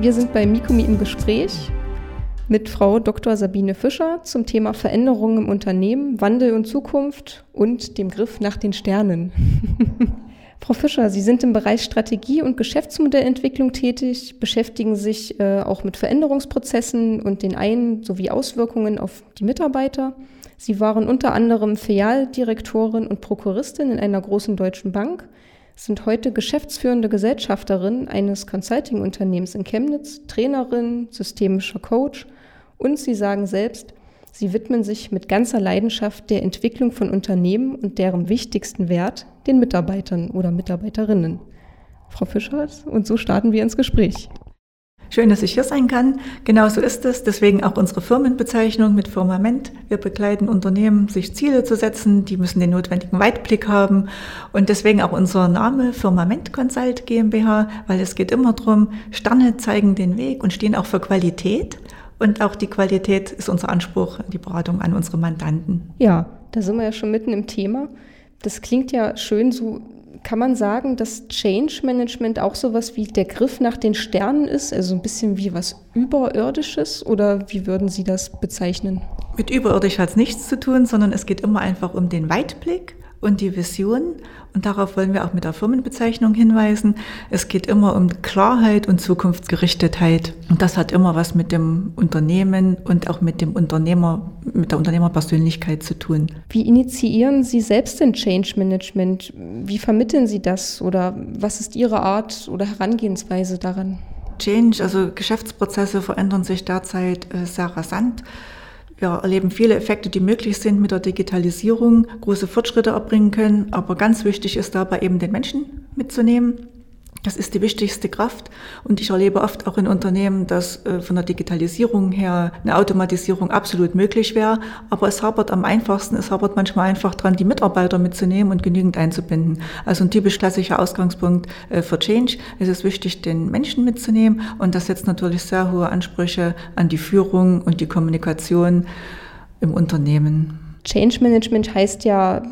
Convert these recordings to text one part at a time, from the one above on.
Wir sind bei Mikumi im Gespräch mit Frau Dr. Sabine Fischer zum Thema Veränderungen im Unternehmen, Wandel und Zukunft und dem Griff nach den Sternen. Frau Fischer, Sie sind im Bereich Strategie und Geschäftsmodellentwicklung tätig, beschäftigen sich äh, auch mit Veränderungsprozessen und den Ein- sowie Auswirkungen auf die Mitarbeiter. Sie waren unter anderem Filialdirektorin und Prokuristin in einer großen deutschen Bank, sind heute geschäftsführende Gesellschafterin eines Consulting-Unternehmens in Chemnitz, Trainerin, systemischer Coach und Sie sagen selbst, Sie widmen sich mit ganzer Leidenschaft der Entwicklung von Unternehmen und deren wichtigsten Wert, den Mitarbeitern oder Mitarbeiterinnen. Frau Fischers, und so starten wir ins Gespräch. Schön, dass ich hier sein kann. Genau so ist es. Deswegen auch unsere Firmenbezeichnung mit Firmament. Wir begleiten Unternehmen, sich Ziele zu setzen. Die müssen den notwendigen Weitblick haben. Und deswegen auch unser Name Firmament Consult GmbH, weil es geht immer darum, Sterne zeigen den Weg und stehen auch für Qualität. Und auch die Qualität ist unser Anspruch, die Beratung an unsere Mandanten. Ja, da sind wir ja schon mitten im Thema. Das klingt ja schön so. Kann man sagen, dass Change Management auch sowas wie der Griff nach den Sternen ist, also ein bisschen wie was Überirdisches oder wie würden Sie das bezeichnen? Mit überirdisch hat es nichts zu tun, sondern es geht immer einfach um den Weitblick und die Vision. Und darauf wollen wir auch mit der Firmenbezeichnung hinweisen. Es geht immer um Klarheit und Zukunftsgerichtetheit. Und das hat immer was mit dem Unternehmen und auch mit dem Unternehmer, mit der Unternehmerpersönlichkeit zu tun. Wie initiieren Sie selbst den Change Management? Wie vermitteln Sie das? Oder was ist Ihre Art oder Herangehensweise daran? Change, also Geschäftsprozesse verändern sich derzeit äh, sehr rasant. Wir erleben viele Effekte, die möglich sind mit der Digitalisierung, große Fortschritte erbringen können. Aber ganz wichtig ist dabei eben den Menschen mitzunehmen. Das ist die wichtigste Kraft. Und ich erlebe oft auch in Unternehmen, dass äh, von der Digitalisierung her eine Automatisierung absolut möglich wäre. Aber es hapert am einfachsten, es hapert manchmal einfach dran, die Mitarbeiter mitzunehmen und genügend einzubinden. Also ein typisch klassischer Ausgangspunkt äh, für Change. Es ist wichtig, den Menschen mitzunehmen. Und das setzt natürlich sehr hohe Ansprüche an die Führung und die Kommunikation im Unternehmen. Change Management heißt ja,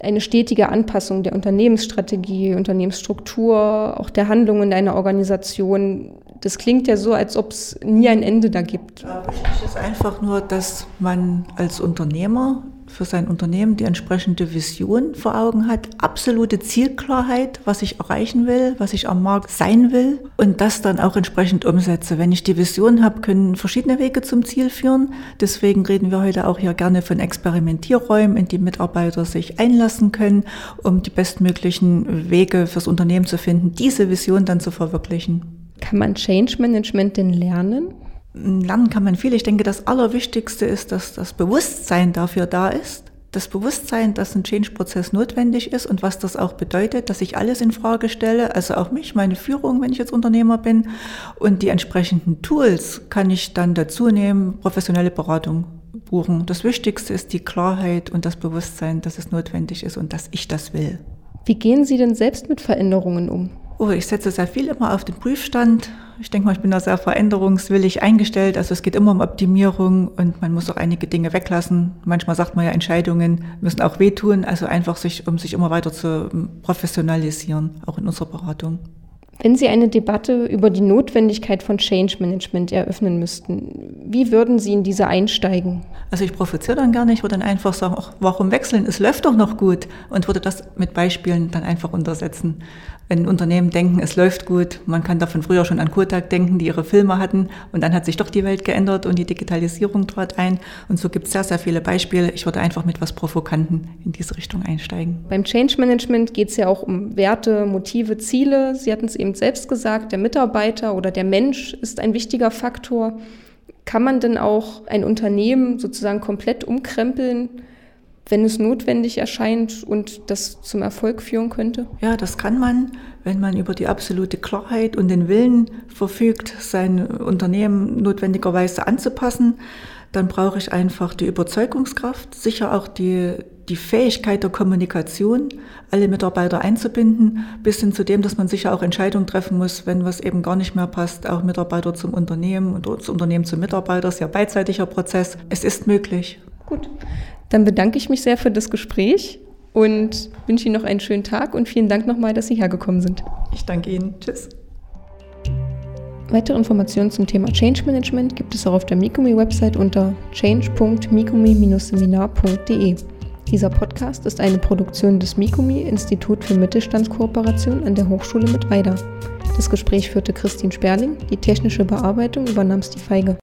eine stetige Anpassung der Unternehmensstrategie, Unternehmensstruktur, auch der Handlungen einer Organisation. Das klingt ja so, als ob es nie ein Ende da gibt. Wichtig ist einfach nur, dass man als Unternehmer für sein Unternehmen die entsprechende Vision vor Augen hat, absolute Zielklarheit, was ich erreichen will, was ich am Markt sein will und das dann auch entsprechend umsetze. Wenn ich die Vision habe, können verschiedene Wege zum Ziel führen. Deswegen reden wir heute auch hier gerne von Experimentierräumen, in die Mitarbeiter sich einlassen können, um die bestmöglichen Wege fürs Unternehmen zu finden, diese Vision dann zu verwirklichen. Kann man Change Management denn lernen? Lernen kann man viel. Ich denke, das Allerwichtigste ist, dass das Bewusstsein dafür da ist. Das Bewusstsein, dass ein Change-Prozess notwendig ist und was das auch bedeutet, dass ich alles in Frage stelle, also auch mich, meine Führung, wenn ich jetzt Unternehmer bin. Und die entsprechenden Tools kann ich dann dazu nehmen, professionelle Beratung buchen. Das Wichtigste ist die Klarheit und das Bewusstsein, dass es notwendig ist und dass ich das will. Wie gehen Sie denn selbst mit Veränderungen um? Oh, ich setze sehr viel immer auf den Prüfstand. Ich denke mal, ich bin da sehr veränderungswillig eingestellt. Also es geht immer um Optimierung und man muss auch einige Dinge weglassen. Manchmal sagt man ja, Entscheidungen müssen auch wehtun. Also einfach sich, um sich immer weiter zu professionalisieren, auch in unserer Beratung. Wenn Sie eine Debatte über die Notwendigkeit von Change Management eröffnen müssten, wie würden Sie in diese einsteigen? Also ich provoziere dann gerne, ich würde dann einfach sagen, ach, warum wechseln? Es läuft doch noch gut und würde das mit Beispielen dann einfach untersetzen. Wenn Unternehmen denken, es läuft gut, man kann davon früher schon an Kodak denken, die ihre Filme hatten und dann hat sich doch die Welt geändert und die Digitalisierung trat ein und so gibt es sehr, sehr viele Beispiele. Ich würde einfach mit was Provokanten in diese Richtung einsteigen. Beim Change Management geht es ja auch um Werte, Motive, Ziele. Sie hatten es eben selbst gesagt, der Mitarbeiter oder der Mensch ist ein wichtiger Faktor. Kann man denn auch ein Unternehmen sozusagen komplett umkrempeln, wenn es notwendig erscheint und das zum Erfolg führen könnte? Ja, das kann man, wenn man über die absolute Klarheit und den Willen verfügt, sein Unternehmen notwendigerweise anzupassen. Dann brauche ich einfach die Überzeugungskraft, sicher auch die, die Fähigkeit der Kommunikation, alle Mitarbeiter einzubinden, bis hin zu dem, dass man sicher auch Entscheidungen treffen muss, wenn was eben gar nicht mehr passt, auch Mitarbeiter zum Unternehmen und das Unternehmen zum Mitarbeiter, ist ja beidseitiger Prozess. Es ist möglich. Gut, dann bedanke ich mich sehr für das Gespräch und wünsche Ihnen noch einen schönen Tag und vielen Dank nochmal, dass Sie hergekommen sind. Ich danke Ihnen. Tschüss. Weitere Informationen zum Thema Change Management gibt es auch auf der Mikumi-Website unter change.mikumi-seminar.de. Dieser Podcast ist eine Produktion des Mikumi Institut für Mittelstandskooperation an der Hochschule Mittweida. Das Gespräch führte Christine Sperling, die technische Bearbeitung übernahm Steve Feige.